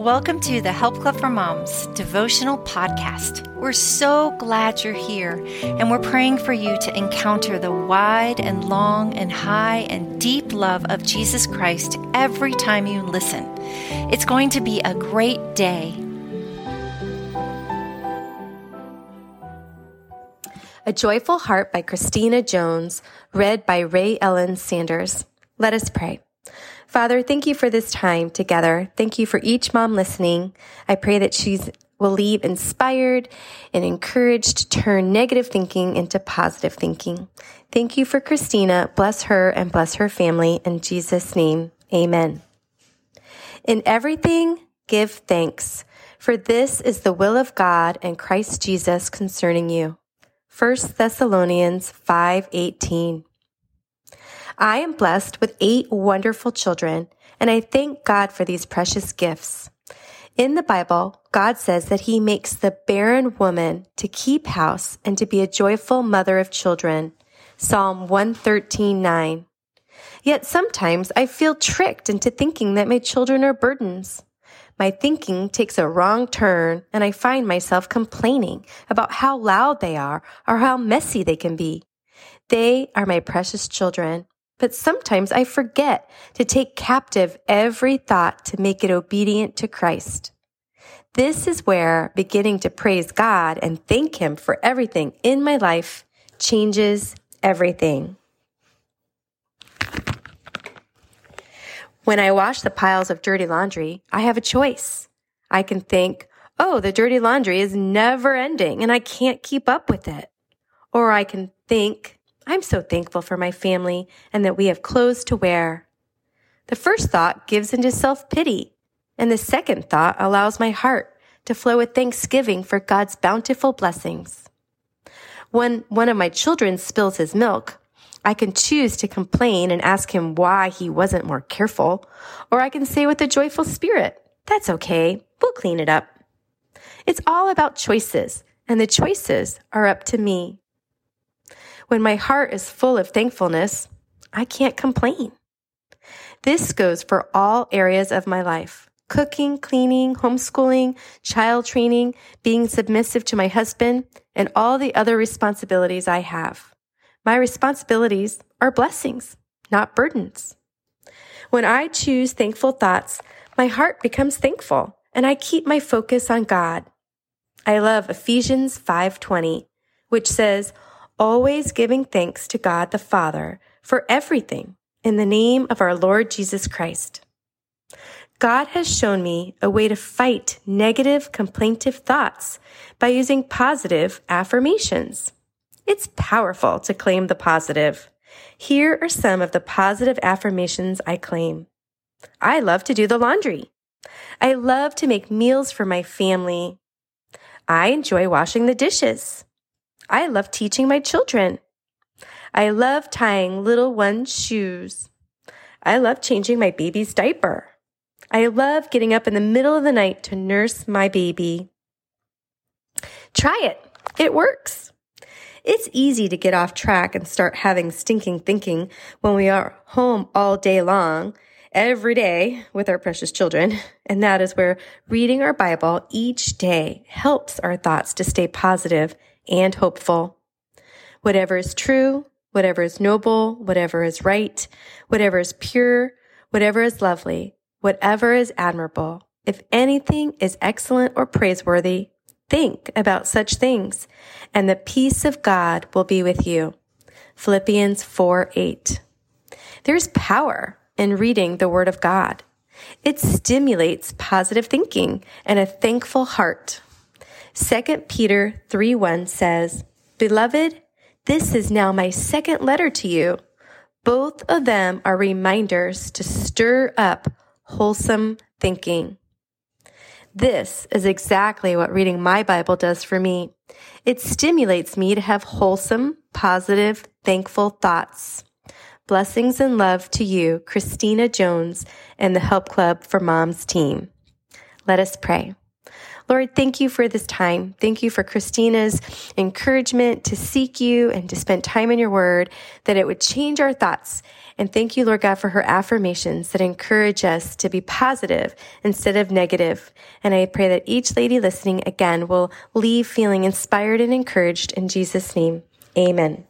Welcome to the Help Club for Moms devotional podcast. We're so glad you're here, and we're praying for you to encounter the wide and long and high and deep love of Jesus Christ every time you listen. It's going to be a great day. A Joyful Heart by Christina Jones, read by Ray Ellen Sanders. Let us pray. Father, thank you for this time together. Thank you for each mom listening. I pray that she will leave inspired and encouraged to turn negative thinking into positive thinking. Thank you for Christina. Bless her and bless her family. In Jesus' name, amen. In everything, give thanks, for this is the will of God and Christ Jesus concerning you. 1 Thessalonians 5:18 I am blessed with eight wonderful children, and I thank God for these precious gifts. In the Bible, God says that he makes the barren woman to keep house and to be a joyful mother of children. Psalm 113:9. Yet sometimes I feel tricked into thinking that my children are burdens. My thinking takes a wrong turn and I find myself complaining about how loud they are or how messy they can be. They are my precious children but sometimes I forget to take captive every thought to make it obedient to Christ. This is where beginning to praise God and thank Him for everything in my life changes everything. When I wash the piles of dirty laundry, I have a choice. I can think, oh, the dirty laundry is never ending and I can't keep up with it. Or I can think, I'm so thankful for my family and that we have clothes to wear. The first thought gives into self pity, and the second thought allows my heart to flow with thanksgiving for God's bountiful blessings. When one of my children spills his milk, I can choose to complain and ask him why he wasn't more careful, or I can say with a joyful spirit, That's okay, we'll clean it up. It's all about choices, and the choices are up to me. When my heart is full of thankfulness, I can't complain. This goes for all areas of my life cooking, cleaning, homeschooling, child training, being submissive to my husband, and all the other responsibilities I have. My responsibilities are blessings, not burdens. When I choose thankful thoughts, my heart becomes thankful and I keep my focus on God. I love Ephesians 5:20, which says, always giving thanks to God the Father for everything in the name of our Lord Jesus Christ. God has shown me a way to fight negative, complaintive thoughts by using positive affirmations. It's powerful to claim the positive. Here are some of the positive affirmations I claim. I love to do the laundry. I love to make meals for my family. I enjoy washing the dishes. I love teaching my children. I love tying little one's shoes. I love changing my baby's diaper. I love getting up in the middle of the night to nurse my baby. Try it. It works. It's easy to get off track and start having stinking thinking when we are home all day long, every day with our precious children. And that is where reading our Bible each day helps our thoughts to stay positive and hopeful. Whatever is true, whatever is noble, whatever is right, whatever is pure, whatever is lovely, whatever is admirable, if anything is excellent or praiseworthy, think about such things, and the peace of God will be with you. Philippians 4 8. There's power in reading the Word of God. It stimulates positive thinking and a thankful heart. 2 Peter 3 1 says, Beloved, this is now my second letter to you. Both of them are reminders to stir up wholesome thinking. This is exactly what reading my Bible does for me. It stimulates me to have wholesome, positive, thankful thoughts. Blessings and love to you, Christina Jones, and the Help Club for Moms team. Let us pray. Lord, thank you for this time. Thank you for Christina's encouragement to seek you and to spend time in your word, that it would change our thoughts. And thank you, Lord God, for her affirmations that encourage us to be positive instead of negative. And I pray that each lady listening again will leave feeling inspired and encouraged in Jesus' name. Amen.